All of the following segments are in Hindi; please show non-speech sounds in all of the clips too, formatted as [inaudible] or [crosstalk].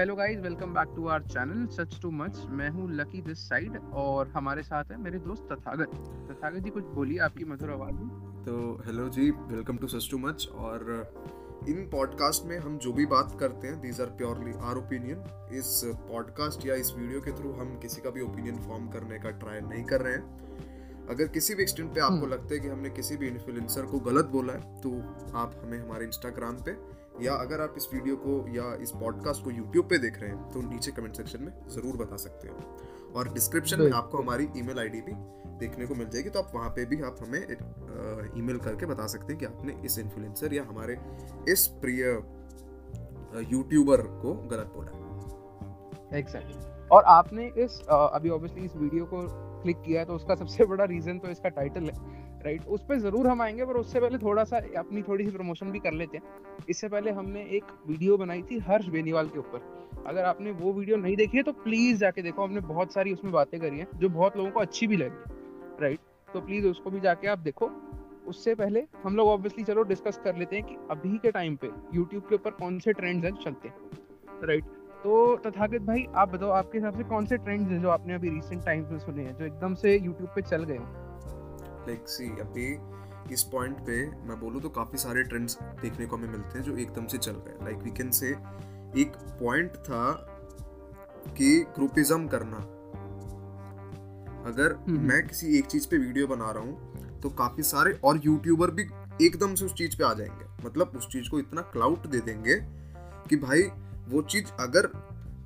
Hello guys welcome back to our channel such too much. मैं हूँ लकी दिस साइड और हमारे साथ है मेरे दोस्त तथागत। तथागत जी कुछ बोलिए आपकी मधुर आवाज़ में। तो hello ji welcome to such too much और इन पॉडकास्ट में हम जो भी बात करते हैं these are purely our opinion इस पॉडकास्ट या इस वीडियो के थ्रू हम किसी का भी ओपिनियन फॉर्म करने का ट्राई नहीं कर रहे हैं। अगर किसी भी एक्सटेंट पे आपको हम्म। लगता है कि हमने किसी भी इन्फ्लुएंसर को गलत बोला है तो आप हमें हमारे इंस्टाग्राम पे या अगर आप इस वीडियो को या इस पॉडकास्ट को यूट्यूब पे देख रहे हैं तो नीचे कमेंट सेक्शन में ज़रूर बता सकते हो। और डिस्क्रिप्शन में आपको हमारी ईमेल आईडी भी देखने को मिल जाएगी तो आप वहाँ पे भी आप हमें ईमेल करके बता सकते हैं कि आपने इस इन्फ्लुएंसर या हमारे इस प्रिय यूट्यूबर को गलत बोला। एग्जैक्टली और आपने इस अभी ऑब्वियसली इस वीडियो को क्लिक किया है तो उसका सबसे बड़ा रीजन तो इसका टाइटल है। राइट उस पर ज़रूर हम आएँगे, पर उससे पहले थोड़ा सा अपनी थोड़ी सी प्रमोशन भी कर लेते हैं। इससे पहले हमने एक वीडियो बनाई थी हर्ष बेनीवाल के ऊपर। अगर आपने वो वीडियो नहीं देखी है तो प्लीज़ जाके देखो, हमने बहुत सारी उसमें बातें करी हैं, जो बहुत लोगों को अच्छी भी लगी राइट तो प्लीज़ उसको भी जाके आप देखो। उससे पहले हम लोग ऑब्वियसली चलो डिस्कस कर लेते हैं कि अभी के टाइम पे यूट्यूब के ऊपर कौन से ट्रेंड्स हैं चलते हैं। राइट तो तथागत भाई, आप बताओ, आपके हिसाब से कौन से ट्रेंड्स हैं जो आपने अभी रिसेंट टाइम्स में सुने हैं, जो एकदम से यूट्यूब पे चल गए हो? लाइक सी अभी इस पॉइंट पे मैं बोलूँ तो काफ़ी सारे ट्रेंड्स देखने को हमें मिलते हैं जो एकदम से चल गए लाइक वी कैन से एक पॉइंट था कि ग्रुपिज्म करना। अगर हम्म। मैं किसी एक चीज़ पे वीडियो बना रहा हूँ तो काफ़ी सारे और यूट्यूबर भी एकदम से उस चीज़ पे आ जाएँगे। मतलब उस चीज़ को इतना क्लाउड दे देंगे कि भाई वो चीज़ अगर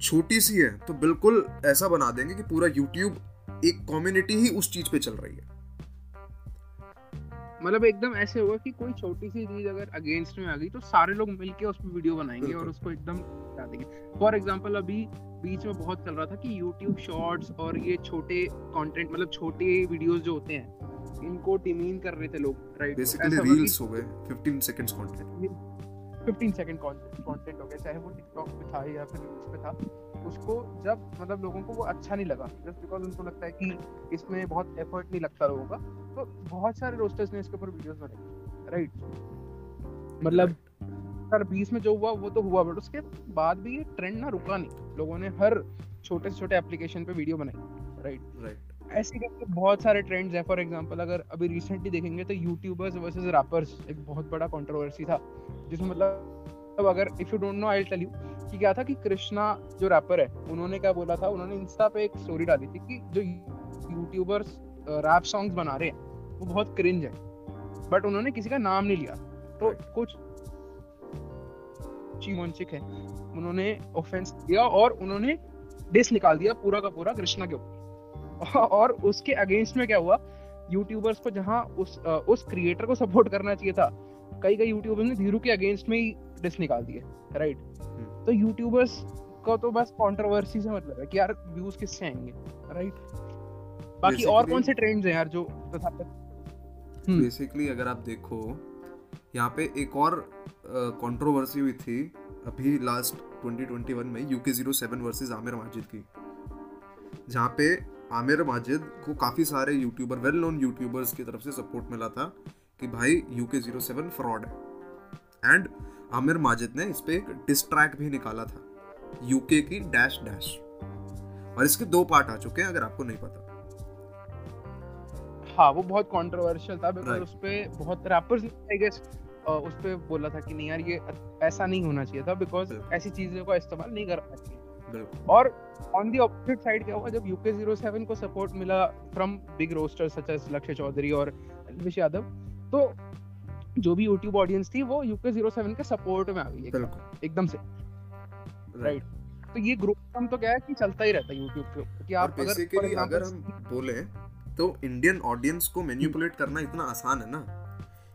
छोटी सी है तो बिल्कुल ऐसा बना देंगे कि पूरा यूट्यूब एक कम्युनिटी ही उस चीज़ पे चल रही है। मतलब एकदम ऐसे होगा कि कोई छोटी सी चीज़ अगर अगेंस्ट में आ गई तो सारे लोग मिलके उस पर वीडियो बनाएँगे और उसको एकदम हटा देंगे। फॉर एग्जांपल अभी बीच में बहुत चल रहा था कि YouTube शॉर्ट्स और ये छोटे कंटेंट मतलब छोटे वीडियोस जो होते हैं इनको डिमीन कर रहे थे लोग राइट बेसिकली रील्स हो गए 15 सेकंड्स कंटेंट 15 सेकंड कंटेंट हो गया चाहे वो टिकटॉक पे था या फिर रील्स पे था। उसको जब मतलब लोगों को वो अच्छा नहीं लगा जस्ट बिकॉज़ उनको लगता है कि इसमें बहुत एफर्ट नहीं लगता लोगों का तो बहुत सारे रोस्टर्स ने इसके ऊपर वीडियोस बनाई राइट मतलब? सर बीस में जो हुआ वो तो हुआ बट उसके बाद भी ये ट्रेंड ना रुका नहीं। लोगों ने हर छोटे से छोटे एप्लीकेशन पे वीडियो बनाई राइट राइट ऐसे करके बहुत सारे ट्रेंड्स हैं। फॉर एग्जांपल अगर अभी रिसेंटली देखेंगे तो यूट्यूबर्स वर्सेस रैपर्स एक बहुत बड़ा कंट्रोवर्सी था जिसमें मतलब अब अगर if you don't know I tell you कि क्या था कि कृष्णा जो रैपर है उन्होंने क्या बोला था? उन्होंने इंस्टा पे एक स्टोरी डाली थी कि जो यूट्यूबर्स रैप सॉन्ग्स बना रहे हैं। वो बहुत क्रिंज है। बट उन्होंने किसी का नाम नहीं लिया। तो कुछ चीमोनचिक है। उन्होंने ऑफेंस किया और उन्होंने डिस निकाल दिया पूरा का पूरा कृष्णा के ऊपर। [laughs] और उसके अगेंस्ट में क्या हुआ? यूट्यूबर्स को जहाँ उस उस क्रिएटर को सपोर्ट करना चाहिए था कई कई यूट्यूबर्स ने धीरू के अगेंस्ट में ही डिस निकाल दिए राइट तो यूट्यूबर्स का तो बस कंट्रोवर्सी से मतलब है कि यार व्यूज़ किससे आएँगे राइट बाकी और कौन से ट्रेंड्स हैं यार जो। बेसिकली अगर आप देखो यहाँ पे एक और कंट्रोवर्सी हुई थी अभी लास्ट 2021 में UK zero seven versus Aamir Majid की जहाँ पे आमिर माजिद को काफ़ी सारे यूट्यूबर वेल नोन यूट्यूबर्स की तरफ़ से सपोर्ट मिला था कि भाई यूके ज़ीरो सेवन फ्रॉड है। एंड आमिर माजिद ने इस पे एक डिस्ट्रैक भी निकाला था यूके की डैश डैश और इसके दो पार्ट आ चुके हैं अगर आपको नहीं पता। हाँ वो बहुत कंट्रोवर्शियल था बिकॉज़ Right. उस पे बहुत रैपर्स आई गेस उस पे बोला था कि नहीं यार ये ऐसा नहीं होना चाहिए था बिकॉज़। ऐसी चीज़ों का इस्तेमाल नहीं करना चाहिए। और ऑन दी ऑपोजिट साइड क्या हुआ जब यूके ज़ीरो सेवन को सपोर्ट मिला from big roster such as Lakshya Chaudhary और अल्पेश यादव तो जो भी यूट्यूब ऑडियंस थी वो यूके ज़ीरो सेवन के सपोर्ट में आ गई एकदम से। राइट तो ये ग्रुप हम तो क्या है कि चलता ही रहता है यूट्यूब पे कि आप अगर बेसिकली अगर हम बोले तो इंडियन ऑडियंस को मैनिपुलेट करना इतना आसान है ना?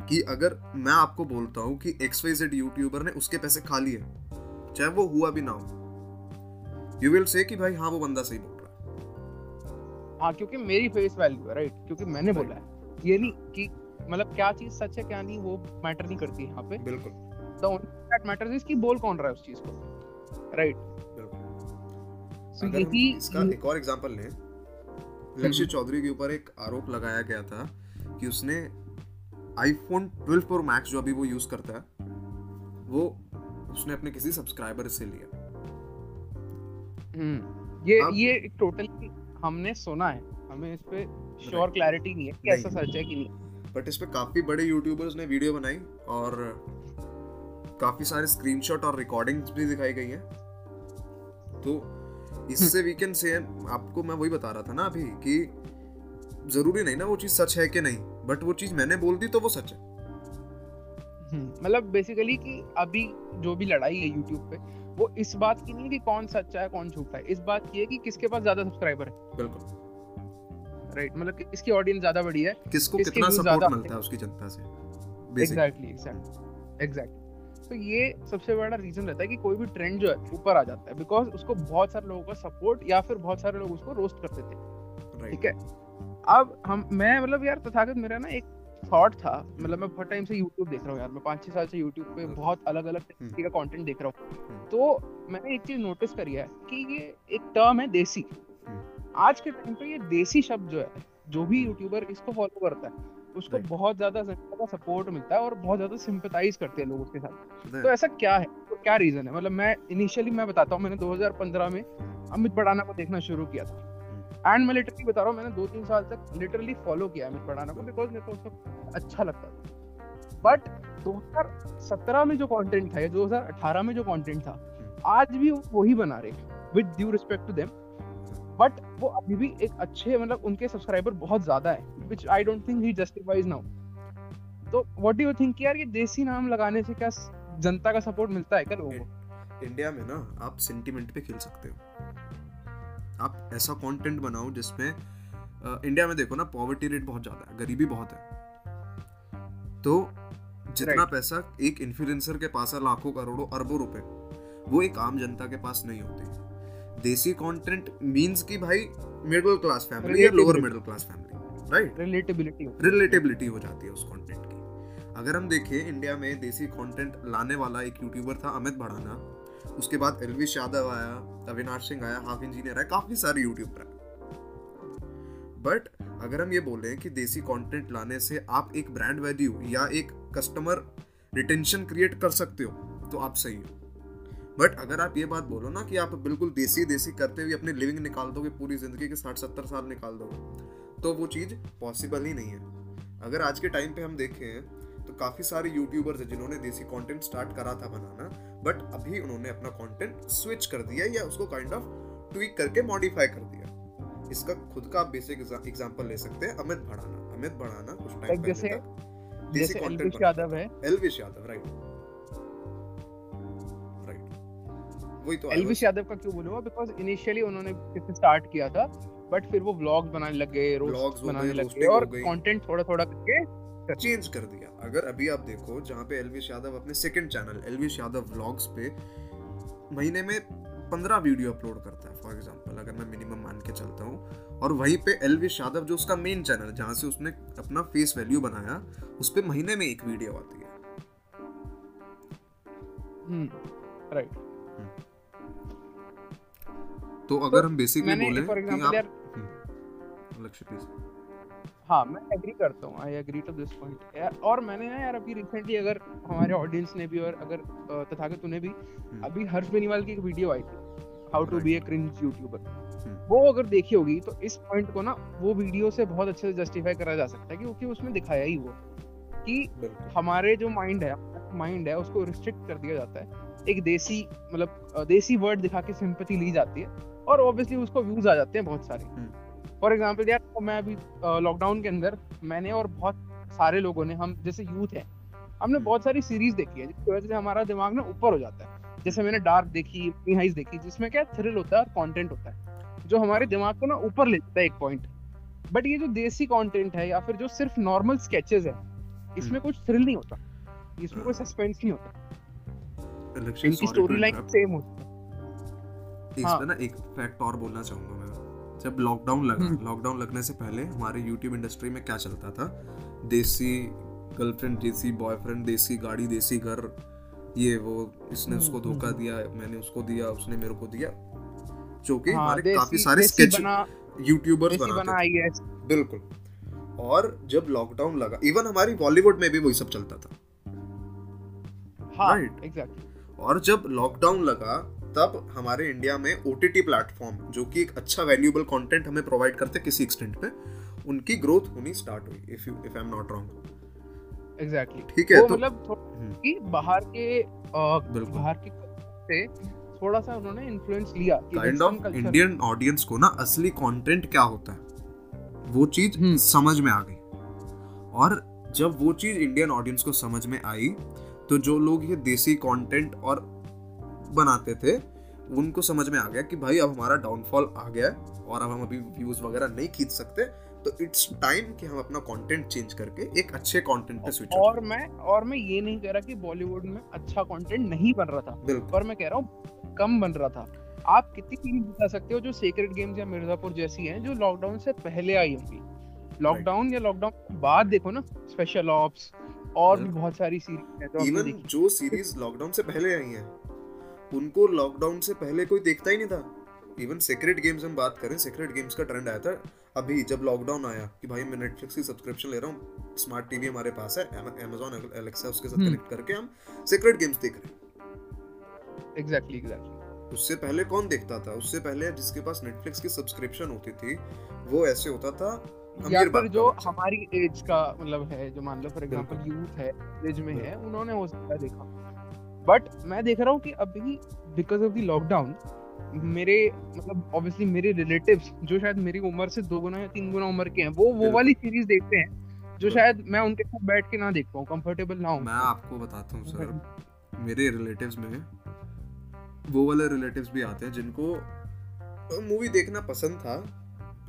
कि अगर मैं आपको बोलता हूँ कि एक्स वाई जेड यूट्यूबर ने उसके पैसे खा लिए चाहे वो हुआ भी ना हो यू विल से कि भाई हाँ वो बंदा सही बोल रहा है। हाँ क्योंकि मेरी फेस वैल्यू है राइट क्योंकि मैंने बोला है। ये नहीं कि मतलब क्या चीज़ सच है क्या नहीं वो मैटर नहीं करती यहाँ पे। बिल्कुल। The only that matters is कि बोल कौन रहा है उस चीज़ को राइट बिल्कुल। सो अगर इसका एक और एग्जांपल लें लक्ष्य चौधरी के ऊपर एक आरोप लगाया गया था कि उसने आईफोन 12 प्रो मैक्स जो अभी वो यूज़ करता है वो उसने अपने किसी सब्सक्राइबर से लिया। हम्म। ये अब- ये टोटली हमने सुना है। हमें इस पे श्योर क्लैरिटी नहीं है कि ऐसा सच है कि नहीं। बट इस पे काफ़ी बड़े यूट्यूबर्स ने वीडियो बनाई और काफ़ी सारे स्क्रीनशॉट और रिकॉर्डिंग्स भी दिखाई गई हैं। तो इससे वी कैन से आपको मैं वही बता रहा था ना अभी कि ज़रूरी नहीं ना वो चीज़ सच है कि नहीं बट वो चीज़ मैंने बोल दी तो वो सच है। हम्म, मतलब बेसिकली कि अभी जो भी लड़ाई है यूट्यूब पे वो इस बात की नहीं कि कौन सच्चा है कौन झूठा है इस बात की है कि किसके पास ज़्यादा सब्सक्राइबर है। बिल्कुल। राइट मतलब कि किसकी ऑडियंस ज़्यादा बड़ी है किसको किसके कितना सपोर्ट मिलता है उसकी जनता से. एग्जैक्टली एग्जैक्टली एग्जैक्टली तो ये सबसे बड़ा रीजन रहता है कि कोई भी ट्रेंड जो है ऊपर आ जाता है बिकॉज़ उसको बहुत सारे लोगों का सपोर्ट या फिर बहुत सारे लोग उसको रोस्ट करते थे Right. ठीक है अब हम मैं मतलब यार तथागत मेरा ना एक थॉट था मतलब मैं बहुत टाइम से यूट्यूब देख रहा हूँ यार मैं पाँच छह साल से यूट्यूब पे। बहुत अलग अलग हम्म। तरीके का कंटेंट देख रहा हूँ हम्म। तो मैंने एक चीज़ नोटिस करी है कि ये एक टर्म है देसी हम्म। आज के टाइम पे ये देसी शब्द जो है जो भी यूट्यूबर इसको फॉलो करता है उसको Right. बहुत ज़्यादा का सपोर्ट मिलता है और बहुत ज़्यादा सिंपैथाइज करते हैं लोग उसके साथ। Right. तो ऐसा क्या है? तो क्या रीजन है? मतलब मैं इनिशियली मैं बताता हूँ मैंने 2015 में अमित बड़ाना को देखना शुरू किया था। एंड मैं लिटरली बता रहा हूँ मैंने दो तीन साल तक लिटरली फॉलो किया अमित बड़ाना को बिकॉज़ मेरे को उसका अच्छा लगता था। बट 2017 में जो कंटेंट था या 2018 में जो कंटेंट था आज भी वही बना रहे with due respect to them but वो अभी भी एक अच्छे मतलब उनके सब्सक्राइबर बहुत ज़्यादा है which I don't think he justifies now तो व्हाट डू यू थिंक यार ये देसी नाम लगाने से क्या जनता का सपोर्ट मिलता है क्या लोगों को? इंडिया में ना आप सेंटिमेंट पे खेल सकते हो। आप ऐसा कंटेंट बनाओ जिसमें इंडिया में देखो ना पॉवर्टी रेट बहुत ज़्यादा है गरीबी बहुत है। तो जितना Right. पैसा एक इन्फ्लुएंसर के पास है लाखों करोड़ों अरबों रुपए वो एक आम जनता के पास नहीं होती। देसी कंटेंट मींस कि भाई मिडिल क्लास फैमिली या lower middle class family right relatability relatability हो जाती है उस कंटेंट की। अगर हम देखें इंडिया में देसी कंटेंट लाने वाला एक यूट्यूबर था अमित भड़ाना। उसके बाद एलविश यादव आया अविनाश सिंह आया हाफ़ इंजीनियर आया काफ़ी सारे यूट्यूबर आए। बट अगर हम ये बोले कि देसी कंटेंट लाने से आप एक ब्रांड वैल्यू या एक कस्टमर रिटेंशन क्रिएट कर सकते हो तो आप सही हो। बट अगर आप ये बात बोलो ना कि आप बिल्कुल देसी देसी करते हुए अपनी लिविंग निकाल दोगे पूरी ज़िंदगी के साठ सत्तर साल निकाल दोगे तो वो चीज़ पॉसिबल ही नहीं है। अगर आज के टाइम पे हम देखें तो काफ़ी सारे यूट्यूबर्स हैं जिन्होंने देसी कंटेंट स्टार्ट करा था बनाना बट अभी उन्होंने अपना कंटेंट स्विच कर दिया या उसको काइंड ऑफ़ ट्वीक करके मॉडिफाई कर दिया। इसका खुद का आप बेसिक एग्जांपल ले सकते हैं अमित भड़ाना। अमित भड़ाना कुछ टाइम पहले तक देसी कंटेंट यादव है। एलविश यादव राइट वही तो एलविश यादव का क्यों बोलूँगा बिकॉज़ इनिशियली उन्होंने किससे स्टार्ट किया था बट फिर वो व्लॉग्स बनाने लग गए रोस्ट बनाने लग गए और कंटेंट थोड़ा थोड़ा करके चेंज कर दिया। अगर अभी आप देखो जहाँ पे एलविश यादव अपने second channel Elvish Yadav vlogs पे महीने में पंद्रह वीडियो अपलोड करता है फॉर एग्जांपल अगर मैं मिनिमम मान के चलता हूँ। और वहीं पे एलविश यादव जो उसका मेन चैनल जहाँ से उसने अपना फेस वैल्यू बनाया उस पे महीने में एक वीडियो आती है। हम्म राइट तो अगर हम बेसिकली बोले फॉर कि एग्जांपल यार लक्ष्य प्लीज़ हाँ मैं एग्री करता हूँ I agree to this point और मैंने ना यार अभी रिसेंटली अगर हमारे ऑडियंस ने भी और अगर तथागत तूने भी अभी हर्ष बेनीवाल की एक वीडियो आई थी how to be a cringe YouTuber वो अगर देखी होगी तो इस पॉइंट को ना वो वीडियो से बहुत अच्छे से जस्टिफाई करा जा सकता है क्योंकि उसमें दिखाया ही वो कि हमारे जो माइंड है माइंड है उसको रिस्ट्रिक्ट कर दिया जाता है। एक देसी मतलब देसी वर्ड दिखा के सिंपैथी ली जाती है। और ऑब्वियसली उसको व्यूज़ आ जाते हैं बहुत सारे। फॉर एग्जांपल यार तो मैं अभी लॉकडाउन के अंदर मैंने और बहुत सारे लोगों ने हम जैसे यूथ है हमने बहुत सारी सीरीज़ देखी है जिसकी वजह से हमारा दिमाग ना ऊपर हो जाता है। जैसे मैंने डार्क देखी हाइज देखी जिसमें क्या थ्रिल होता है और कंटेंट होता है जो हमारे दिमाग को ना ऊपर ले जाता है एक पॉइंट बट ये जो देसी कंटेंट है या फिर जो सिर्फ़ नॉर्मल स्केचेस है इसमें कुछ थ्रिल नहीं होता इसमें कोई सस्पेंस नहीं होता। इनकी स्टोरी लाइन सेम होती है। इस हाँ। पे ना एक फैक्ट और बोलना चाहूँगा मैं जब लॉकडाउन लगा। लॉकडाउन लगने से पहले हमारे यूट्यूब इंडस्ट्री में क्या चलता था देसी गर्लफ्रेंड देसी बॉयफ्रेंड देसी गाड़ी देसी घर ये वो इसने हम्म, उसको धोखा हम्म। दिया मैंने उसको दिया उसने मेरे को दिया जो कि हाँ, हमारे काफ़ी सारे स्केच यूट्यूबर्स बना बनाते बिल्कुल और जब लॉकडाउन लगा इवन हमारी बॉलीवुड में भी वही सब चलता था हाँ Right. एग्जैक्टली और जब लॉकडाउन लगा तब हमारे इंडिया में ओ टी प्लेटफॉर्म जो कि एक अच्छा वैल्यूएबल कंटेंट हमें प्रोवाइड करते किसी एक्सटेंट पे उनकी ग्रोथ होनी स्टार्ट हुई if you if I am not wrong exactly ठीक है तो मतलब हम्म, कि बाहर के बाहर के से थोड़ा सा उन्होंने इन्फ्लुएंस लिया काइंड ऑफ़ इंडियन ऑडियंस को ना असली कंटेंट क्या होता है? वो चीज़ हम्म। समझ में आ गई। और जब वो चीज़ इंडियन ऑडियंस को समझ में आई तो जो लोग ये देसी कंटेंट और बनाते थे उनको समझ में आ गया कि भाई अब हमारा डाउनफॉल आ गया है और अब हम अभी व्यूज़ वगैरह नहीं खींच सकते तो इट्स टाइम कि हम अपना कंटेंट चेंज करके एक अच्छे कंटेंट पे स्विच और मैं और मैं ये नहीं कह रहा कि बॉलीवुड में अच्छा कंटेंट नहीं बन रहा था पर मैं कह रहा हूँ कम बन रहा था। आप कितनी चीज़ बता सकते हो जो सीक्रेट गेम्स या मिर्जापुर जैसी हैं जो लॉकडाउन से पहले आई होंगी। लॉकडाउन या लॉकडाउन के बाद देखो ना स्पेशल ऑप्स और भी बहुत सारी सीरीज़ है जो सीरीज़ लॉकडाउन से पहले आई हैं उनको लॉकडाउन से पहले कोई देखता ही नहीं था। इवन सीक्रेट गेम्स हम बात करें सीक्रेट गेम्स का ट्रेंड आया था। अभी जब लॉकडाउन आया कि भाई मैं नेटफ्लिक्स की सब्सक्रिप्शन ले रहा हूँ स्मार्ट टीवी हमारे पास है अमेजोन एलेक्सा उसके साथ हम्म। कनेक्ट करके हम सीक्रेट गेम्स देख रहे हैं। एग्जैक्टली एग्जैक्टली उससे पहले कौन देखता था? उससे पहले जिसके पास नेटफ्लिक्स की सब्सक्रिप्शन होती थी वो ऐसे होता था या फिर जो हमारी एज का मतलब है जो मान लो फॉर एग्जांपल यूथ है एज में है उन्होंने सकता देखा। बट मैं देख रहा हूँ कि अभी बिकॉज़ ऑफ़ द लॉकडाउन मेरे मतलब ऑब्वियसली मेरे रिलेटिव्स जो शायद मेरी उम्र से दो गुना या तीन गुना उम्र के हैं वो वो वाली सीरीज़ देखते हैं जो शायद मैं उनके साथ बैठ के ना देख पाऊँ कंफर्टेबल ना हूँ। मैं आपको बताता हूँ सर मेरे रिलेटिव्स में वो वाले रिलेटिव्स भी आते हैं जिनको मूवी देखना पसंद था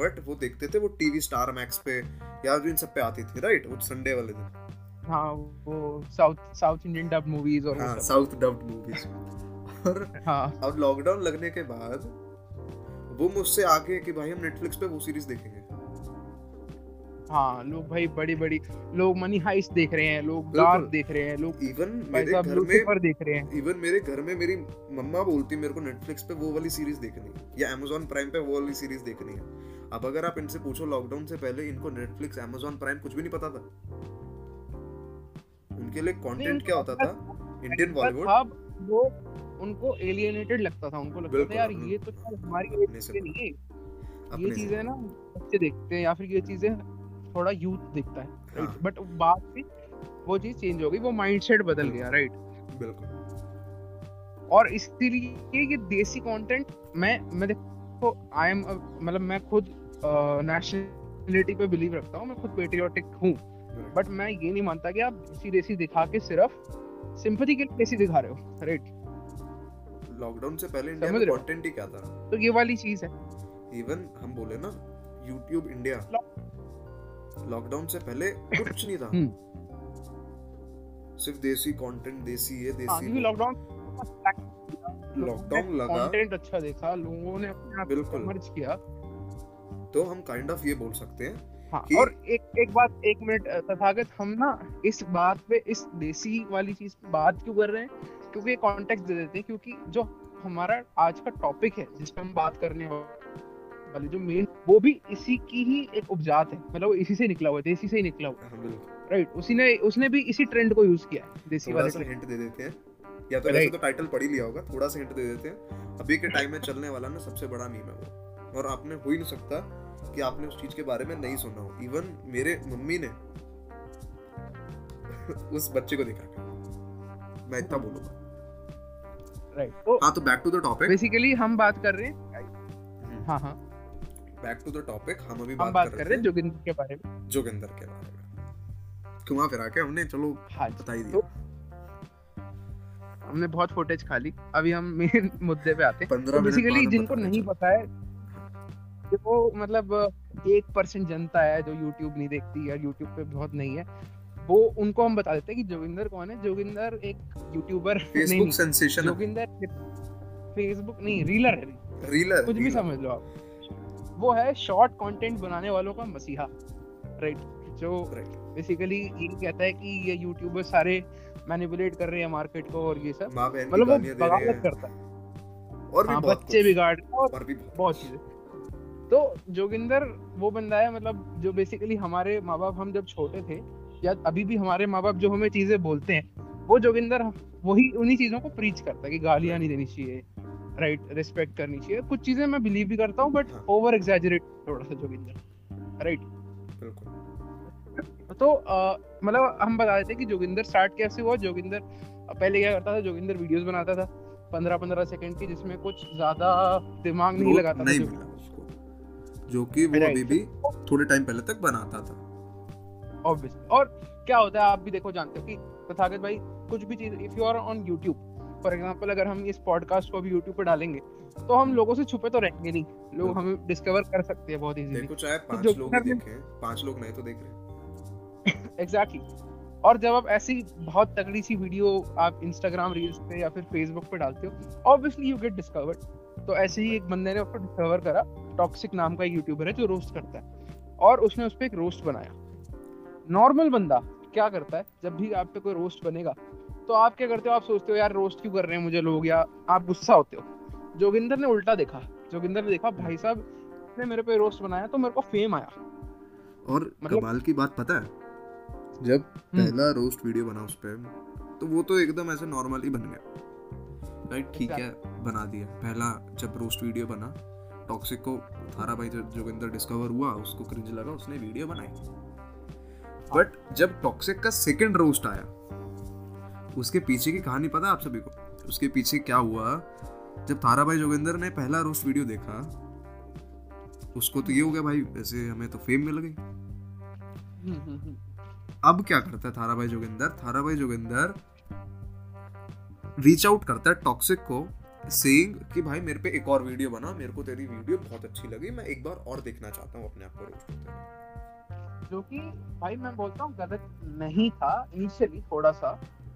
बट वो देखते थे वो टीवी स्टार मैक्स पे या जो इन सब पे आती थी राइट वो संडे वाले दिन। हाँ वो south south Indian dub movies और हाँ साउथ डब्ड मूवीज़ और हाँ। अब लॉकडाउन लगने के बाद वो मुझसे आके कि भाई हम नेटफ्लिक्स पे वो सीरीज़ देखेंगे। हाँ लोग भाई बड़ी बड़ी लोग मनी हाइस्ट देख रहे हैं लोग डार्क देख रहे हैं लोग इवन मेरे घर में देख रहे हैं। इवन मेरे घर में मेरी मम्मा बोलती मेरे को नेटफ्लिक्स पे वो वाली सीरीज़ देखनी है या Amazon प्राइम पे वो वाली सीरीज़ देखनी है। अब अगर आप इनसे पूछो लॉकडाउन से पहले इनको नेटफ्लिक्स Amazon प्राइम कुछ भी नहीं पता था। उनके लिए कंटेंट क्या होता था? इंडियन बॉलीवुड वो उनको एलियनेटेड लगता था उनको लगता था यार ये तो हमारी एज के नहीं है। ये चीज़ें ना बच्चे देखते हैं या फिर ये चीज़ें थोड़ा यूथ देखता है हाँ। बट बाद में वो चीज़ चेंज हो गई वो माइंडसेट बदल गया राइट बिल्कुल। और इसीलिए ये देसी कंटेंट मैं मैं देखो आई एम मतलब मैं खुद नेशनलिटी पे बिलीव रखता हूँ मैं खुद पेट्रियोटिक हूँ। बट मैं ये नहीं मानता कि आप देसी देसी दिखा के सिर्फ़ सिंपथी के लिए देसी दिखा रहे हो राइट लॉकडाउन से पहले इंडिया में कंटेंट ही? क्या था? तो ये वाली चीज़ है। इवन हम बोले ना यूट्यूब इंडिया लॉकडाउन से पहले कुछ नहीं था। हम्म। सिर्फ़ देसी कंटेंट देसी हाँ देसी लॉकडाउन लॉकडाउन लगा। कंटेंट अच्छा देखा लोगों ने अपने बिल्कुल। मर्ज किया। तो हम काइंड kind ऑफ़ of ये बोल सकते हैं हाँ कि- और एक एक बात एक मिनट तथागत हम ना इस बात पे इस देसी वाली चीज़ पे बात क्यों कर रहे हैं? क्योंकि कॉन्टेक्स्ट दे देते हैं क्योंकि जो हमारा आज का टॉपिक है जिस पे हम बात करने वाले जो मेन वो भी इसी की ही एक उपजात है। मतलब इसी से निकला हुआ है देसी से ही निकला हुआ हाँ, है राइट उसी ने उसने भी इसी ट्रेंड को यूज़ किया है देसी वाले सा हिंट दे देते हैं। या तो वैसे तो टाइटल पढ़ ही लिया होगा थोड़ा सा हिंट दे देते हैं। अभी के टाइम में चलने वाला ना सबसे बड़ा मीम है वो। और आपने हो ही नहीं सकता कि आपने उस चीज़ के बारे में नहीं सुना हो। इवन मेरे मम्मी ने [laughs] उस बच्चे को देखा मैं इतना बोलूँगा। राइट तो हाँ तो back to the topic basically हम बात कर रहे हैं हाँ हाँ। बैक टू द टॉपिक हम अभी हम बात कर रहे हैं जोगिंदर के बारे में। जोगिंदर के बारे में। घुमा फिरा के हमने चलो हाँ बता ही तो दिया हमने बहुत फुटेज खा ली। अभी हम मेन [laughs] मुद्दे पे आते हैं। तो बेसिकली जिनको नहीं पता है वो मतलब एक परसेंट जनता है जो यूट्यूब नहीं देखती या यूट्यूब पे बहुत नहीं है। वो उनको हम बता देते हैं कि जोगिंदर कौन है? जोगिंदर एक YouTuber Facebook sensation Joginder Facebook नहीं रीलर है। रीलर कुछ भी समझ लो आप। वो है शॉर्ट कंटेंट बनाने वालों का मसीहा राइट जो बेसिकली ये कहता है कि ये यूट्यूबर सारे मैनिपुलेट कर रहे हैं मार्केट को और ये सब। मतलब वो बगावत करता है। और भी हाँ बच्चे बिगाड़ रहे और भी बहुत चीज़ें। तो जोगिंदर वो बंदा है मतलब जो बेसिकली हमारे माँ बाप हम जब छोटे थे या अभी भी हमारे माँ बाप जो हमें चीज़ें बोलते हैं वो जोगिंदर वही उन्हीं चीज़ों को प्रीच करता है कि गालियाँ नहीं देनी चाहिए राइट रिस्पेक्ट करनी चाहिए। कुछ चीज़ें मैं बिलीव भी करता हूँ बट। ओवर एग्जैजरेट थोड़ा सा जोगिंदर राइट बिल्कुल। तो मतलब हम बता देते हैं कि जोगिंदर स्टार्ट कैसे हुआ। जोगिंदर पहले क्या करता था जोगिंदर वीडियोस बनाता था पंद्रह पंद्रह सेकंड की जिसमें कुछ ज़्यादा दिमाग नहीं लगाता था जो कि वो अभी भी थोड़े टाइम पहले तक बनाता था। ऑब्वियसली और क्या होता है आप भी देखो जानते हो कि तथागत भाई कुछ भी चीज़ if you are on YouTube for example अगर हम इस पॉडकास्ट को भी यूट्यूब पे डालेंगे तो हम लोगों से छुपे तो रहेंगे नहीं। लोग बिल्कुल। हमें डिस्कवर कर सकते हैं बहुत इजीली देखो चाहे पाँच लोग देखें पाँच लोग नहीं तो देख रहे एग्जैक्टली और जब आप ऐसी बहुत तगड़ी सी वीडियो आप इंस्टाग्राम रील्स पे या फिर फेसबुक पे डालते हो ऑब्वियसली यू गेट डिस्कवर्ड तो ऐसे ही एक बंदे ने उसको डिस्कवर करा टॉक्सिक नाम का एक यूट्यूबर है जो रोस्ट करता है। और उसने उस पर एक रोस्ट बनाया। नॉर्मल बंदा क्या करता है? जब भी आप पे कोई रोस्ट बनेगा तो आप क्या करते हो? आप सोचते हो यार रोस्ट क्यों कर रहे हैं मुझे लोग? या आप गुस्सा होते हो। जोगिंदर ने उल्टा देखा। जोगिंदर ने देखा भाई साहब ने मेरे पे रोस्ट बनाया तो मेरे को फेम आया। और मतलब- कमाल की बात पता है? जब हम्म। पहला रोस्ट वीडियो बना उस पे तो वो तो एकदम ऐसे नॉर्मल ही बन गया। राइट ठीक है बना दिया। पहला जब रोस्ट वीडियो बना टॉक्सिक को थारा भाई जोगिंदर डिस्कवर हुआ उसको क्रिंज लगा उसने वीडियो बनाई। बट जब टॉक्सिक का सेकंड रोस्ट आया उसके पीछे की कहानी पता है आप सभी को? उसके पीछे क्या हुआ? जब थारा भाई जोगिंदर ने पहला रोस्ट वीडियो देखा उसको तो ये हो गया भाई वैसे हमें तो फेम मिल गई। हम्म, हम्म। अब क्या करता है थारा भाई जोगिंदर? थारा भाई जोगिंदर रीच आउट करता है टॉक्सिक को सेइंग कि भाई मेरे पे एक और वीडियो बना, मेरे को तेरी वीडियो बहुत अच्छी लगी, मैं एक बार और देखना चाहता हूँ अपने आप को रोस्ट जो कि भाई मैं बोलता हूँ, गलत नहीं था इनिशियली थोड़ा सा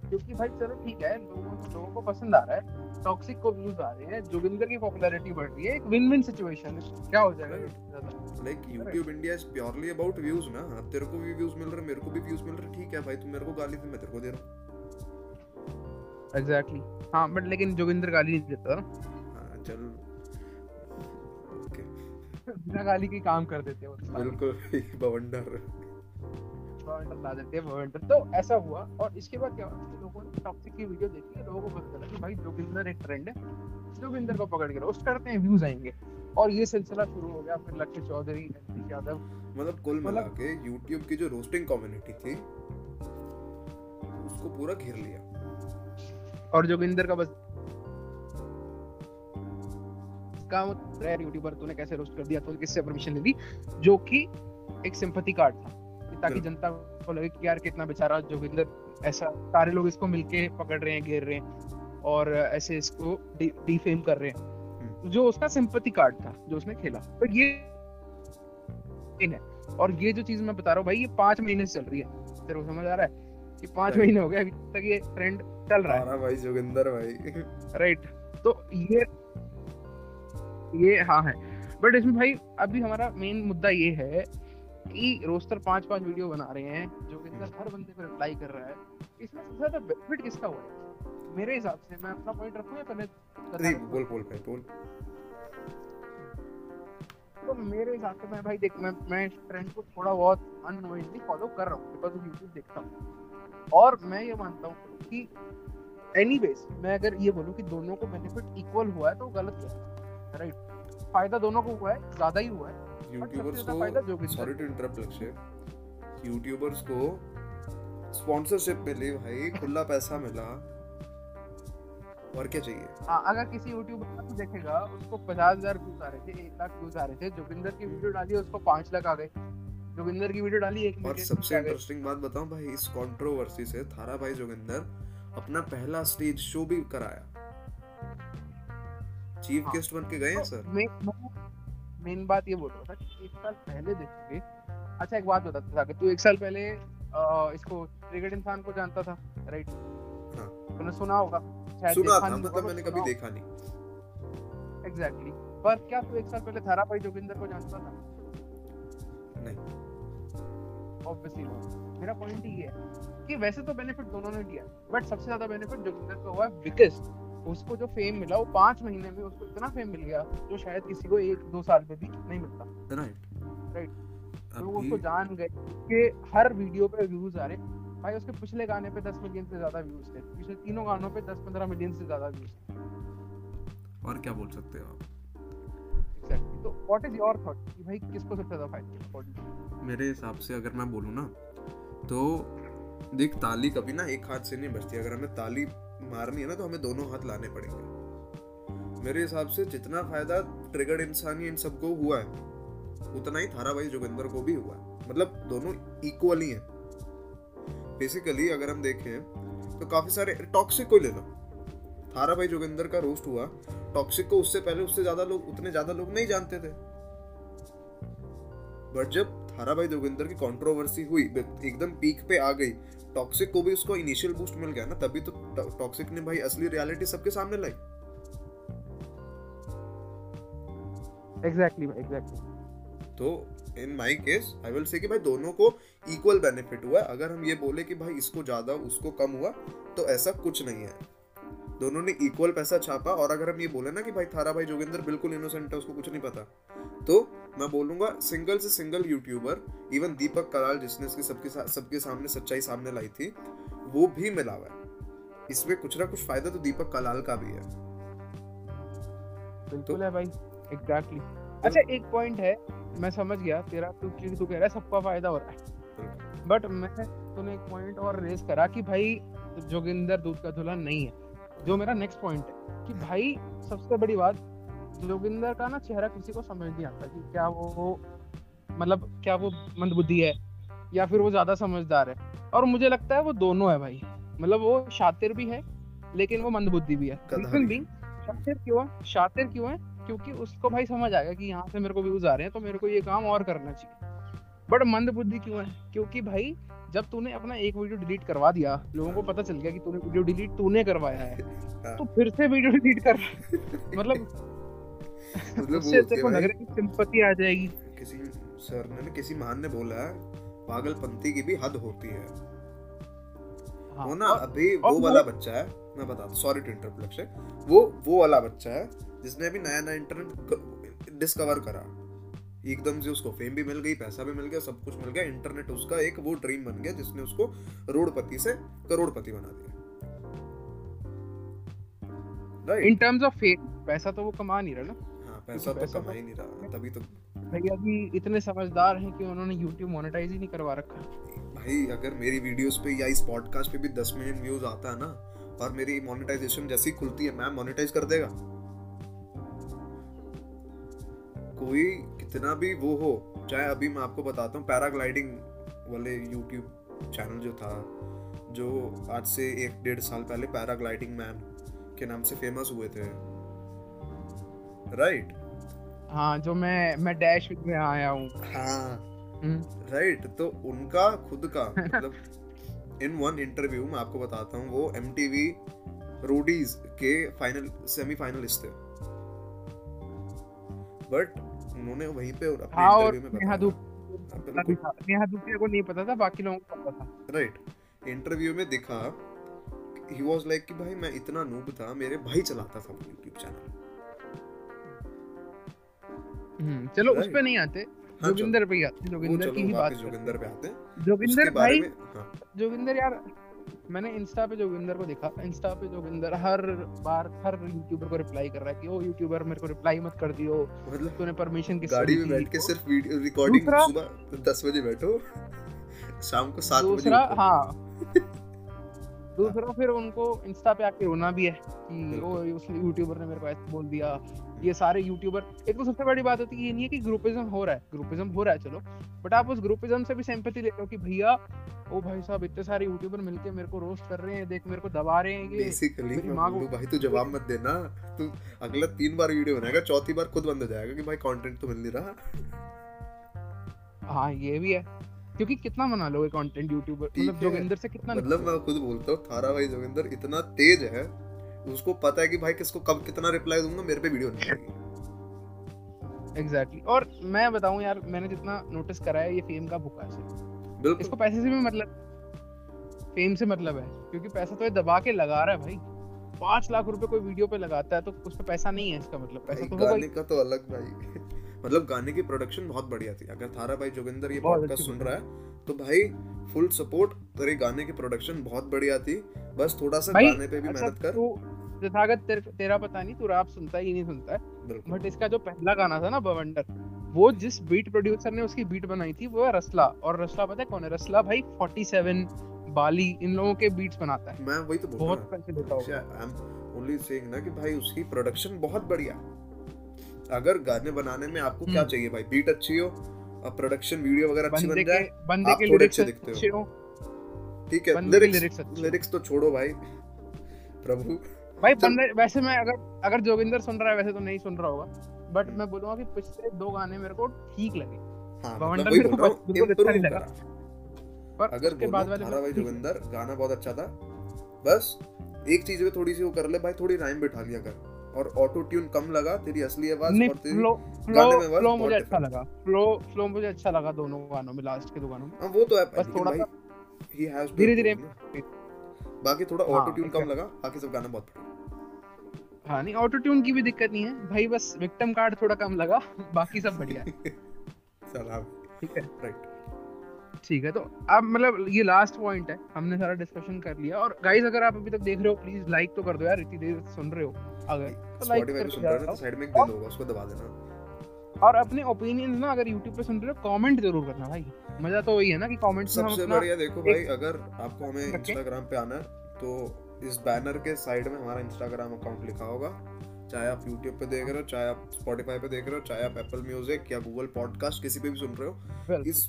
क्योंकि भाई चलो ठीक है लोगों लोगों को पसंद आ रहा है टॉक्सिक को व्यूज़ आ रहे हैं जोगिंदर की पॉपुलैरिटी बढ़ रही है एक विन विन सिचुएशन है। क्या हो जाएगा like YouTube India is purely about views ना। अब तेरे को भी व्यूज़ मिल रहे मेरे को भी व्यूज़ मिल रहे ठीक है भाई तू मेरे को गाली दे मैं तेरे को दे रहा हूँ। एग्जैक्टली हाँ बट लेकिन जोगिंदर गाली नहीं देता। हाँ चल। ओके बिना गाली के काम कर देते हैं बिल्कुल बवंडर। बवंडर ला देते हैं बवंडर तो ऐसा हुआ और इसके बाद क्या हुआ? लोगों ने टॉक्सिक की वीडियो देखी है लोगों को पता चला कि भाई जोगिंदर एक ट्रेंड है। जोगिंदर को पकड़ के रोस्ट करते हैं व्यूज़ आएँगे। और ये सिलसिला शुरू हो गया फिर लक्ष्य चौधरी रणदीप यादव। मतलब कुल मिला मतलब- के यूट्यूब की जो रोस्टिंग कम्युनिटी थी उसको पूरा घेर लिया। और जोगिंदर का बस काम यूट्यूबर तूने कैसे रोस्ट कर दिया? तूने किससे परमिशन ले ली जो कि एक सिंपैथी कार्ड था। ताकि जनता को लगे कि यार कितना बेचारा जोगिंदर ऐसा सारे लोग इसको मिलके पकड़ रहे हैं घेर रहे हैं और ऐसे इसको डिफेम कर रहे हैं। जो उसका सिंपैथी कार्ड था जो उसने खेला। तो ये है। और ये जो चीज़ मैं बता रहा हूँ भाई ये पाँच महीने से चल रही है। तेरे को समझ आ रहा है कि पाँच महीने हो गए अभी तक ये ट्रेंड चल रहा है। भाई जोगिंदर भाई। राइट तो ये ये हाँ है। बट इसमें भाई अभी हमारा मेन मुद्दा ये है कि रोस्टर पाँच पाँच वीडियो बना रहे हैं जो कि अंदर हर बंदे को रिप्लाई कर रहा है। इसमें सबसे ज़्यादा बेनिफिट किसका हुआ है? मेरे हिसाब से मैं अपना पॉइंट रखूँ या पहले बोल बोल भाई बोल। तो मेरे हिसाब से मैं भाई देख मैं मैं ट्रेंड को थोड़ा बहुत अननोइंगली फॉलो कर रहा हूँ बिकॉज़ यूट्यूब देखता हूँ। और मैं ये मानता हूँ कि एनीवेज मैं अगर ये बोलूँ कि दोनों को बेनिफिट इक्वल हुआ है तो गलत है राइट फ़ायदा दोनों को हुआ है ज़्यादा ही हुआ है। यूट्यूबर्स को sorry to interrupt Lakshya YouTubers को स्पॉन्सरशिप मिली भाई खुला पैसा मिला। और क्या चाहिए? हाँ अगर किसी यूट्यूबर को देखेगा उसको पचास हज़ार व्यूज़ आ रहे थे एक लाख व्यूज़ आ रहे थे जोगिंदर की वीडियो डाली उसको पाँच लाख आ गए। जोगिंदर की वीडियो डाली एक और सबसे इंटरेस्टिंग बात बताऊँ भाई इस कंट्रोवर्सी से थारा भाई जोगिंदर अपना पहला स्टेज शो भी कराया। चीफ हाँ। गेस्ट बन के गए हैं तो सर मैं मेन बात ये बोल रहा था कि एक साल पहले देखोगे। अच्छा एक बात बताता था कि तू एक साल पहले अ, इसको क्रिकेट इंसान को जानता था राइट हाँ। तूने सुना होगा। शायद सुना था मतलब मैंने कभी देखा नहीं। एग्जैक्टली पर क्या तू एक साल पहले थारा भाई जोगिंदर को जानता था? नहीं। ऑब्वियसली मेरा पॉइंट ये है कि वैसे तो बेनिफिट दोनों ने लिया बट सबसे ज़्यादा बेनिफिट जोगिंदर को हुआ बिकॉज़ उसको जो फेम मिला वो पाँच महीने में उसको इतना फेम मिल गया जो शायद किसी को एक दो साल में भी नहीं मिलता। राइट. लोग अभी उसको जान गए कि हर वीडियो पे व्यूज़ आ रहे भाई उसके पिछले गाने पे 10 मिलियन से ज़्यादा व्यूज़ थे। पिछले तीनों गानों पे 10-15 मिलियन से ज़्यादा व्यूज़ थे। और क्या बोल सकते हो आप. तो व्हाट इज़ योर थॉट कि भाई किसको सबसे ज़्यादा फ़ायदा मेरे हिसाब से अगर मैं बोलूँ ना तो देख ताली कभी ना एक हाथ से नहीं बजती। अगर हमें ताली मारनी है ना तो हमें दोनों हाथ लाने पड़ेंगे। मेरे हिसाब से जितना फ़ायदा ट्रिगर्ड इंसानी इन सबको हुआ है, उतना ही थारा भाई जोगिंदर को भी हुआ मतलब दोनों इक्वली हैं। बेसिकली अगर हम देखें तो काफ़ी सारे टॉक्सिक को ले लो। थारा भाई जोगिंदर का रोस्ट हुआ टॉक्सिक को उससे पहले उससे ज़्यादा लोग, उतने ज़्यादा लोग नहीं जानते थे। बट जब थारा भाई जोगिंदर की कंट्रोवर्सी हुई, एकदम पीक पे आ गई टॉक्सिक को भी उसको इनिशियल बूस्ट मिल गया ना तभी तो टॉक्सिक ने भाई असली रियलिटी सबके सामने लाई। एग्जैक्टली एग्जैक्टली तो in my case I will say कि भाई दोनों को इक्वल बेनिफिट हुआ अगर हम ये बोले कि भाई इसको ज़्यादा उसको कम हुआ तो ऐसा कुछ नहीं है। दोनों ने इक्वल पैसा छापा और अगर हम ये बोले ना कि भाई थारा भाई जोगिंदर बिल्कुल इनोसेंट है उसको कुछ नहीं पता तो मैं बोलूँगा सिंगल से single YouTuber even Deepak Kalal जिसने इसके सबके सबके सामने सच्चाई सामने लाई थी वो भी मिला हुआ है। इसमें कुछ ना कुछ फ़ायदा तो दीपक कलाल का भी है। बिल्कुल तो, है भाई एग्जैक्टली तो, अच्छा एक पॉइंट है मैं समझ गया तेरा तू क्योंकि तू कह रहा है सबका फ़ायदा हो रहा है। बट मैं तूने एक पॉइंट और रेज करा कि भाई जोगिंदर दूध का दुल्हन नहीं है। जो मेरा नेक्स्ट पॉइंट है कि भाई सबसे बड़ी बात जोगिंदर का ना चेहरा किसी को समझ नहीं आता कि क्या वो मतलब क्या वो मंदबुद्धि है या फिर वो ज़्यादा समझदार है। और मुझे लगता है वो दोनों है भाई। मतलब वो शातिर भी है लेकिन वो मंदबुद्धि भी है। भी शातिर क्यों है? शातिर क्यों है? क्योंकि उसको भाई समझ आएगा कि यहाँ से मेरे को व्यूज़ आ रहे हैं तो मेरे को ये काम और करना चाहिए। बट मंद बुद्धि क्यों है? क्योंकि भाई जब तूने अपना एक वीडियो डिलीट करवा दिया लोगों को पता चल गया कि तूने वीडियो डिलीट तूने करवाया है। हाँ। तो फिर से वीडियो डिलीट कर मतलब [laughs] मतलब उससे तेरे को लग रहा है सिंपैथी आ जाएगी। किसी सर ने किसी महान ने बोला है पागलपंती की भी हद होती है। हाँ, वो ना अभी वो वाला बच्चा है मैं बता सॉरी टू इंटरप्ट वो वो वाला बच्चा है जिसने अभी नया नया इंटरनेट डिस्कवर करा। एकदम से उसको फेम भी मिल गई पैसा भी मिल गया सब कुछ मिल गया इंटरनेट उसका एक वो ड्रीम बन गया जिसने उसको करोड़पति से करोड़पति बना दिया। इन टर्म्स ऑफ़ फेम पैसा तो वो कमा नहीं रहा ना। हाँ पैसा तो कमा ही नहीं रहा तभी तो भैया भी इतने समझदार हैं कि उन्होंने YouTube मोनेटाइज ही नहीं करवा रखा। भाई अगर मेरी वीडियोस पे या इस पॉडकास्ट पे भी 10 मिलियन व्यूज़ आता है ना और मेरी मोनेटाइजेशन जैसी खुलती है मैम मोनेटाइज कर देगा। कोई कितना भी वो हो चाहे अभी मैं आपको बताता हूँ पैराग्लाइडिंग वाले यूट्यूब चैनल जो था जो आज से एक डेढ़ साल पहले पैराग्लाइडिंग मैन के नाम से फ़ेमस हुए थे। Right right? हाँ जो मैं मैं डैश में आया हूँ। हाँ। राइट तो उनका खुद का मतलब इन वन इंटरव्यू मैं आपको बताता हूँ वो एम टी रोडीज के फाइनल सेमीफाइनलिस्ट थे। बट उन्होंने वहीं पे अपने हाँ, इंटरव्यू में नेहा नेहा दूसरे को नहीं पता था बाकी लोगों को पता था। राइट इंटरव्यू में दिखा ही वाज लाइक कि भाई मैं इतना नूब था मेरे भाई चलाता था YouTube चैनल हम्म चलो उस पे नहीं आते हाँ, जोगिंदर पे आते जोगिंदर की ही बात जोगिंदर पे आते जोगिंदर भाई हाँ। जोगिंदर यार मैंने इंस्टा पे जोगिंदर को देखा। इंस्टा पे जोगिंदर हर बार हर यूट्यूबर को रिप्लाई कर रहा है कि ओ यूट्यूबर मेरे को रिप्लाई मत कर दियो। मतलब तूने परमिशन किस गाड़ी में बैठ के सिर्फ़ वीडियो रिकॉर्डिंग सुबह 10 बजे बैठो। शाम को 7 बजे दूसरा हाँ। [laughs] दूसरा फिर उनको इंस्टा पे आके रोना भी है। कि वो उस यूट्यूबर ने मेरे को ऐसे बोल दिया। ये सारे यूट्यूबर एक तो सबसे बड़ी बात होती है ये नहीं है कि ग्रुपिज्म हो रहा है। ग्रुपिज्म हो रहा है चलो। बट आप उस ग्रुपिज्म से भी सिंपैथी ले लो कि भैया ओ भाई साहब इतने सारे यूट्यूबर मिलके मेरे को रोस्ट कर रहे हैं देख मेरे को दबा रहे हैं ये बेसिकली मैं भाई तू जवाब मत देना। तू अगला तीन बार वीडियो बनाएगा चौथी बार खुद बंद हो जाएगा कि भाई कंटेंट तो मिल नहीं रहा। हाँ ये भी है। क्योंकि कितना बना लोगे कंटेंट यूट्यूबर मतलब जोगिंदर से कितना मतलब मैं खुद बोलता हूँ थारा भाई जोगिंदर इतना तेज है उसको पता है कि भाई किसको कब कितना रिप्लाई दूँगा मेरे पे वीडियो नहीं आएगी। Exactly exactly. और मैं बताऊँ यार मैंने जितना नोटिस करा है ये फेम का भूखा है। बिल्कुल। इसको पैसे से भी मतलब फेम से मतलब है क्योंकि पैसा तो ये दबा के लगा रहा है भाई। पाँच लाख रुपए कोई वीडियो पे लगाता है तो उस पे पैसा नहीं है इसका मतलब। पैसा तो गाने का तो अलग भाई। मतलब गाने की प्रोडक्शन बहुत बढ़िया थी। अगर थारा भाई जोगिंदर ये पॉडकास्ट सुन रहा है तो भाई फुल सपोर्ट तेरे गाने की प्रोडक्शन बहुत बढ़िया थी। बस थोड़ा सा गाने पे भी अच्छा मेहनत कर। तथागत तेर, तेरा पता नहीं तू रैप सुनता है नहीं सुनता है। बट इसका जो पहला गाना था ना बवंडर वो जिस बीट प्रोड्यूसर ने उसकी बीट बनाई थी वो है रसला। और रसला पता है कौन है? रसला भाई 47 बाली इन लोगों के बीट्स बनाता है। मैं वही तो बोल बहुत पैसे देता हूँ आई एम ओनली सेइंग ना कि भाई उसकी प्रोडक्शन बहुत बढ़िया अगर गाने बनाने में आपको क्या हम्म। चाहिए भाई? बीट अच्छी हो? और प्रोडक्शन वीडियो वगैरह अच्छी बन जाए? बंदे आप के थोड़े अच्छे दिखते हो। ठीक है लिरिक्स लिरिक्स तो छोड़ो भाई। प्रभु। भाई बंदे वैसे मैं अगर अगर जोगिंदर सुन रहा है वैसे तो नहीं सुन रहा होगा। बट। मैं बोलूँगा कि पिछले दो गाने मेरे को ठीक लगे। हाँ मतलब वही मेरे बोल को रहा हूँ बिल्कुल अच्छा नहीं लगा। पर अगर उसके बाद वाले भाई जोगिंदर गाना बहुत अच्छा था। बस एक चीज़ में थोड़ी सी वो कर ले भाई थोड़ी राइम बिठा लिया कर और ऑटो ट्यून कम लगा तेरी असली आवाज़ और तेरी फ्लो गाने में फ्लो मुझे अच्छा लगा। फ्लो फ्लो मुझे अच्छा लगा दोनों गानों में लास्ट के दो गानों में। हाँ वो तो है बस थोड़ा सा ही हैज़ धीरे धीरे बाकी थोड़ा हाँ, ऑटो ट्यून कम लगा बाकी सब गाना बहुत बढ़िया। हाँ नहीं ऑटो ट्यून की भी दिक्कत नहीं है। भाई बस विक्टिम कार्ड थोड़ा कम लगा बाकी सब बढ़िया है। [laughs] हाँ ठीक है। राइट ठीक है तो अब मतलब ये लास्ट पॉइंट है हमने सारा डिस्कशन कर लिया और गाइस अगर आप अभी तक देख रहे हो प्लीज़ लाइक तो कर दो यार इतनी देर सुन रहे हो अगर तो लाइक सुन रहे हो तो साइड में एक बेल होगा उसको दबा देना। और अपने ओपिनियन ना अगर YouTube पे सुन रहे हो कमेंट ज़रूर करना भाई। मज़ा तो वही है ना कि कमेंट्स में हम सबसे बढ़िया देखो भाई अगर आपको हमें। इंस्टाग्राम पे आना है तो इस बैनर के साइड में हमारा इंस्टाग्राम अकाउंट लिखा होगा। चाहे आप यूट्यूब पे देख रहे हो चाहे आप स्पॉटिफाई पे देख रहे हो चाहे आप एप्पल म्यूज़िक या गूगल पॉडकास्ट किसी पे भी सुन रहे हो इस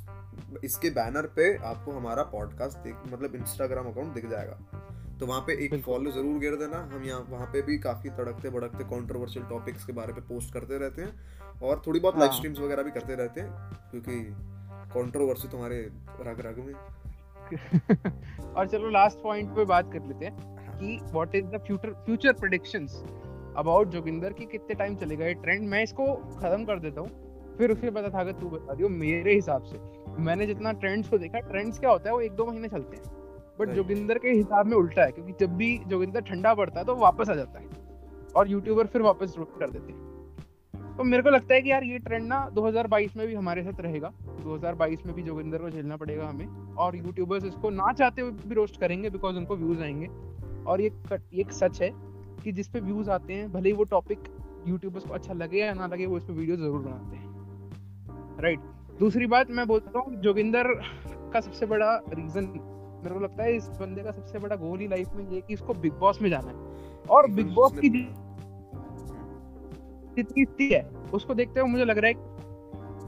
इसके बैनर पे आपको हमारा पॉडकास्ट दिख मतलब इंस्टाग्राम अकाउंट दिख जाएगा। तो वहाँ पे एक फॉलो ज़रूर गिर देना। हम यहाँ वहाँ पे भी काफ़ी तड़कते भड़कते कंट्रोवर्शियल टॉपिक्स के बारे में पोस्ट करते रहते हैं और थोड़ी बहुत लाइव हाँ। स्ट्रीम्स वगैरह भी करते रहते हैं क्योंकि कंट्रोवर्सी तुम्हारे रग रग में। [laughs] और चलो लास्ट पॉइंट पे बात कर लेते हैं कि what is the future future predictions about Joginder की कितने टाइम चलेगा ये ट्रेंड मैं इसको खत्म कर देता हूँ फिर उसके बाद था तू बता दियो मेरे हिसाब से। मैंने जितना ट्रेंड्स को देखा ट्रेंड्स क्या होता है वो एक दो महीने चलते हैं। बट जोगिंदर के हिसाब में उल्टा है क्योंकि जब भी जोगिंदर ठंडा पड़ता है तो वापस आ जाता है। और यूट्यूबर फिर वापस शुरू कर देते हैं। तो मेरे को लगता है कि यार ये ट्रेंड ना 2022 में भी हमारे साथ रहेगा। 2022 में भी जोगिंदर को झेलना पड़ेगा हमें। और यूट्यूबर्स इसको ना चाहते हुए भी रोस्ट करेंगे बिकॉज़ उनको व्यूज़ आएँगे। और ये ये एक सच है कि जिस पे व्यूज़ आते हैं भले ही वो टॉपिक यूट्यूबर्स को अच्छा लगे या ना लगे वो इस पर वीडियो ज़रूर बनाते हैं। राइट दूसरी बात मैं बोलता हूँ जोगिंदर का सबसे बड़ा रीजन मेरे को लगता है इस बंदे का सबसे बड़ा गोल ही लाइफ में ये कि इसको बिग बॉस में जाना है। और बिग बॉस की जितनी स्थिति है उसको देखते हुए मुझे लग रहा है कि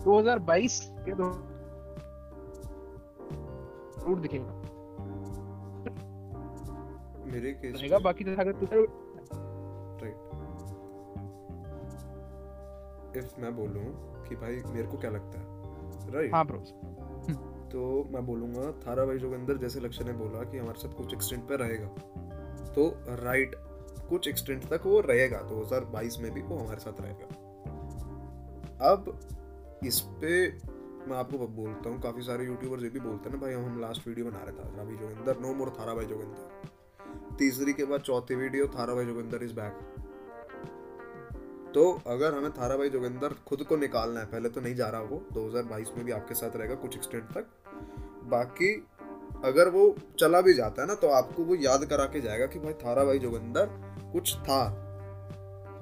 2022 के दो ज़रूर दिखेगा। मेरे केस रहेगा बाकी तो अगर तुझे इफ़ मैं बोलूँ कि भाई मेरे को क्या लगता है? राइट हाँ ब्रो तो मैं बोलूँगा थारा भाई जोगिंदर जैसे लक्ष्य ने बोला कि हमारे साथ कुछ एक्सटेंट पे रहेगा। तो राइट कुछ एक्सटेंट तक वो रहेगा 2022 में भी वो हमारे साथ रहेगा। अब इस पे मैं आपको बोलता हूँ काफ़ी सारे यूट्यूबर्स ये भी बोलते हैं ना भाई हम लास्ट वीडियो बना रहे थारा भाई जोगिंदर नो मोर थारा भाई जोगिंदर. तीसरी के बाद चौथी वीडियो थारा भाई जोगिंदर इज़ बैक तो अगर हमें थारा भाई जोगिंदर खुद को निकालना है, पहले तो नहीं जा रहा वो 2022 में भी आपके साथ रहेगा कुछ एक्सटेंट तक। बाकी अगर वो चला भी जाता है ना तो आपको वो याद करा के जाएगा कि भाई थारा भाई जोगिंदर कुछ था।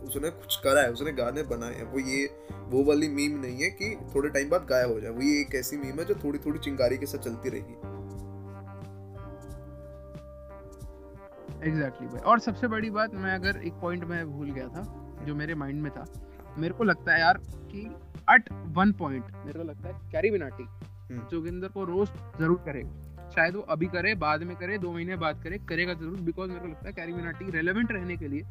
उसने कुछ करा है, उसने गाने बनाए हैं। वो ये, वो वाली मीम नहीं है कि थोड़े टाइम बाद गायब हो जाए। वो ये एक ऐसी मीम है जो थोड़ी थोड़ी चिंगारी के साथ चलती रहेगी। एग्जैक्टली exactly भाई। और सबसे बड़ी बात, मैं अगर एक पॉइंट मैं भूल गया था जो मेरे माइंड में था। मेरे को लगता है यार कि एट वन पॉइंट मेरे को लगता है कैरी बिनाटी हम्म। जोगिंदर को रोस्ट ज़रूर करेगा शायद वो अभी करे बाद में करे दो महीने बाद करे करेगा ज़रूर बिकॉज़ मेरे को लगता है कैरी बिनाटी रेलेवेंट रहने के लिए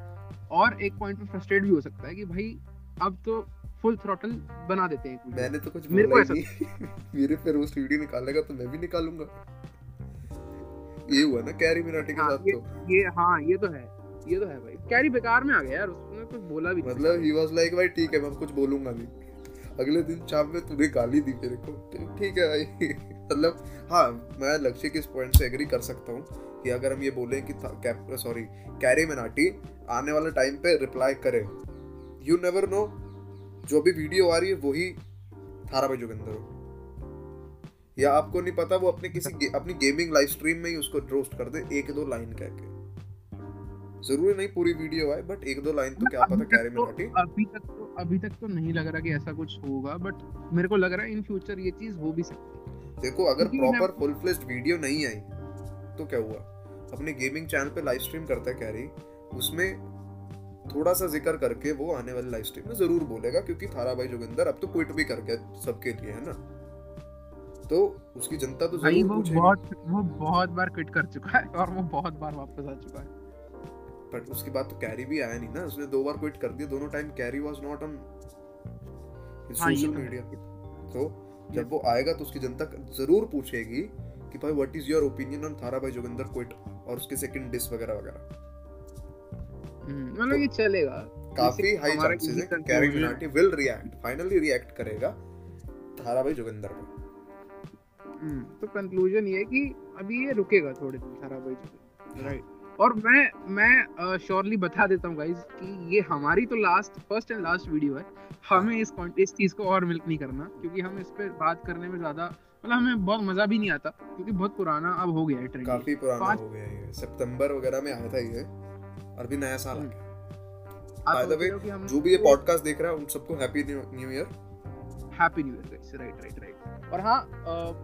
और एक पॉइंट पे फ्रस्ट्रेट भी हो सकता है कि भाई अब तो फुल थ्रॉटल बना देते हैं मैंने तो कुछ मेरे को नहीं। [laughs] मेरे पे रोस्ट वीडियो निकालेगा तो मैं भी निकालूँगा। ये हुआ ना कैरी मिनाटी के हाँ, साथ तो। ये हाँ ये तो है। ये तो है भाई। कैरी बेकार में आ गया यार उसने कुछ बोला भी मतलब ही वाज लाइक भाई ठीक है मैं कुछ बोलूँगा नहीं। अगले दिन शाम में तूने गाली दी मेरे को। ठीक है भाई। [laughs] मतलब हाँ मैं लक्ष्य के इस पॉइंट से एग्री कर सकता हूँ कि अगर हम ये बोलें कि सॉरी कैरी मिनाटी आने वाले टाइम पे रिप्लाई करे। यू नेवर नो जो भी वीडियो आ रही है वही थारा भाई जोगिंदर हो। या आपको नहीं पता वो अपने किसी गे, अपनी गेमिंग लाइव स्ट्रीम में ही उसको रोस्ट कर दे एक दो लाइन कह के। ज़रूरी नहीं पूरी वीडियो आए बट एक दो लाइन तो क्या पता कैरी तो मिनाटी अभी तक तो अभी तक तो नहीं लग रहा कि ऐसा कुछ होगा बट मेरे को लग रहा है इन फ्यूचर ये चीज़ हो भी सकती है देखो अगर प्रॉपर फुल फ्लेज्ड वीडियो नहीं आई तो क्या हुआ? अपने गेमिंग चैनल पे लाइव स्ट्रीम करता है कैरी उसमें थोड़ा सा ज़िक्र करके वो आने वाले लाइव स्ट्रीम में ज़रूर बोलेगा क्योंकि थारा भाई जोगिंदर अब तो क्विट भी कर गया सबके लिए है ना? तो उसकी जनता तो ज़रूर वो बहुत वो बहुत बार क्विट कर चुका है और वो बहुत बार वापस आ चुका है। बट उसके बाद तो कैरी भी आया नहीं ना। उसने दो बार क्विट कर दिया दोनों time Carry was not on social तो मीडिया तो जब वो आएगा तो उसकी जनता ज़रूर पूछेगी कि भाई what is your opinion on Thara Bhai Joginder quit और उसके सेकंड डिस वगैरह वगैरह। हम्म, मतलब ये चलेगा। काफ़ी हाई चांसेस है Carry Minati will react finally react करेगा थारा भाई जोगिंदर पे हम्म, तो कंक्लूजन ये है कि अभी ये रुकेगा थोड़े दिन सारा भाई राइट और मैं मैं श्योरली बता देता हूँ गाइज़ कि ये हमारी तो last first and last video है। हमें इस इस चीज़ को और मिल्क नहीं करना क्योंकि हम इस पे बात करने में ज़्यादा मतलब हमें बहुत मज़ा भी नहीं आता क्योंकि बहुत पुराना अब हो गया है ट्रेंड काफ़ी पुराना हो गया ये। सितंबर वगैरह में आया था ये और भी नया साल आ हम्म। गया। हो कि हम जो भी ये पॉडकास्ट देख रहा है उन सबको happy new year happy new year guys right right right और हाँ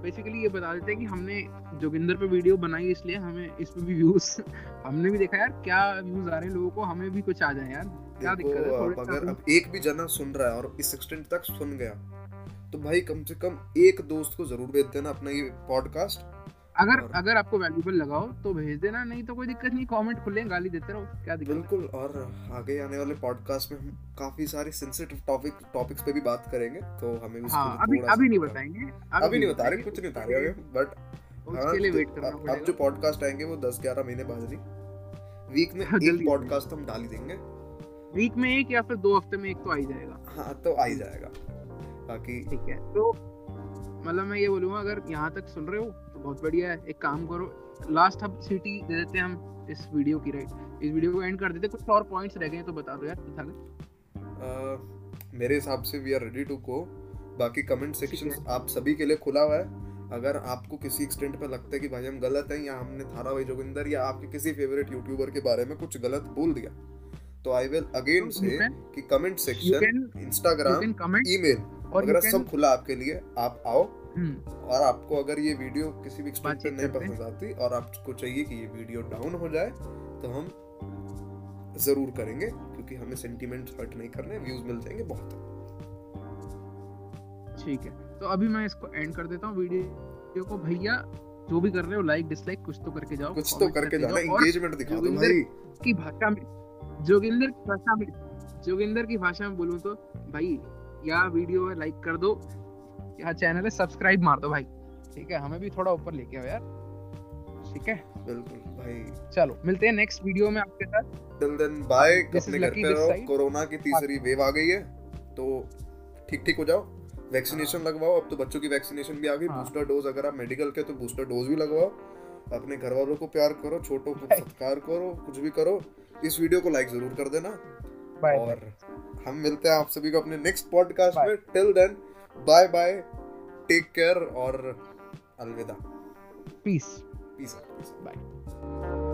बेसिकली ये बता देते हैं कि हमने जोगिंदर पे वीडियो बनाई इसलिए हमें इस इसमें भी व्यूज़ [laughs] हमने भी देखा यार क्या व्यूज़ आ रहे हैं लोगों को हमें भी कुछ आ जाए यार। क्या दिक्कत है? अगर अब एक भी जना सुन रहा है और इस एक्सटेंट तक सुन गया तो भाई कम से कम एक दोस्त को ज़रूर भेज देना अपना ये पॉडकास्ट अगर और- अगर आपको वैल्यूबल लगाओ तो भेज देना नहीं तो कोई दिक्कत नहीं कमेंट खुले गाली देते रहो क्या दिक्कत बिल्कुल और आगे आने वाले पॉडकास्ट में हम काफ़ी सारे सेंसिटिव टॉपिक टॉपिक्स पे भी बात करेंगे तो हमें उसके हाँ अभी अभी नहीं बताएँगे अभी नहीं बता रहे कुछ नहीं बता रहे बट उसके लिए वेट करना पड़ेगा अब जो पॉडकास्ट आएँगे वो 10 11 महीने बाद नहीं वीक में [laughs] हाँ, एक पॉडकास्ट हम डाल ही देंगे। वीक में एक या फिर दो हफ़्ते में एक तो आ ही जाएगा। हाँ तो आ ही जाएगा। बाकी ठीक है तो मतलब मैं ये बोलूँगा अगर यहाँ तक सुन रहे हो बहुत बढ़िया है। एक काम करो लास्ट अब सीटी दे देते हैं हम इस वीडियो की राइट इस वीडियो को एंड कर देते कुछ और पॉइंट्स रह गए हैं तो बता दो यार तथागत अ, मेरे हिसाब से we are ready to go बाकी कमेंट सेक्शन आप सभी के लिए खुला हुआ है। अगर आपको किसी एक्सटेंट पे लगता है कि भाई हम गलत हैं या हमने थारा भाई जोगिंदर या आपके किसी फेवरेट यूट्यूबर के बारे में कुछ गलत बोल दिया तो आई विल अगेन से कि कमेंट सेक्शन इंस्टाग्राम ईमेल वगैरह सब खुला आपके लिए आप आओ। और आपको अगर ये वीडियो किसी भी एक्सटेंट पे नहीं पसंद आती और आपको चाहिए कि ये वीडियो डाउन हो जाए तो हम ज़रूर करेंगे क्योंकि हमें सेंटीमेंट्स हर्ट नहीं करने व्यूज़ मिल जाएँगे बहुत। ठीक है। तो अभी मैं इसको एंड कर देता हूँ वीडियो को। भैया जो भी कर रहे हो लाइक डिसलाइक कुछ तो करके जाओ कुछ तो करके जाओ। एंगेजमेंट दिखा दो भाई। की भाषा में जोगिंदर की भाषा में जोगिंदर की भाषा में बोलूँ तो भाई या वीडियो है लाइक कर दो चैनल है सब्सक्राइब मार दो भाई। ठीक है हमें भी थोड़ा ऊपर लेके आओ यार। ठीक है? बिल्कुल भाई। चलो मिलते हैं नेक्स्ट वीडियो में आपके साथ। टिल देन बाय अपने घर पे रहो। कोरोना की तीसरी वेव आ गई है तो ठीक ठीक हो जाओ। वैक्सीनेशन लगवाओ। अब तो बच्चों की वैक्सीनेशन भी आ गई। हाँ। बूस्टर डोज अगर आप मेडिकल के तो बूस्टर डोज भी लगवाओ। अपने घर वालों को प्यार करो छोटों को सत्कार करो कुछ भी करो। इस वीडियो को लाइक ज़रूर कर देना। और हम मिलते हैं आप सभी को अपने नेक्स्ट पॉडकास्ट में। Till then bye bye take care और अलविदा. Piece piece bye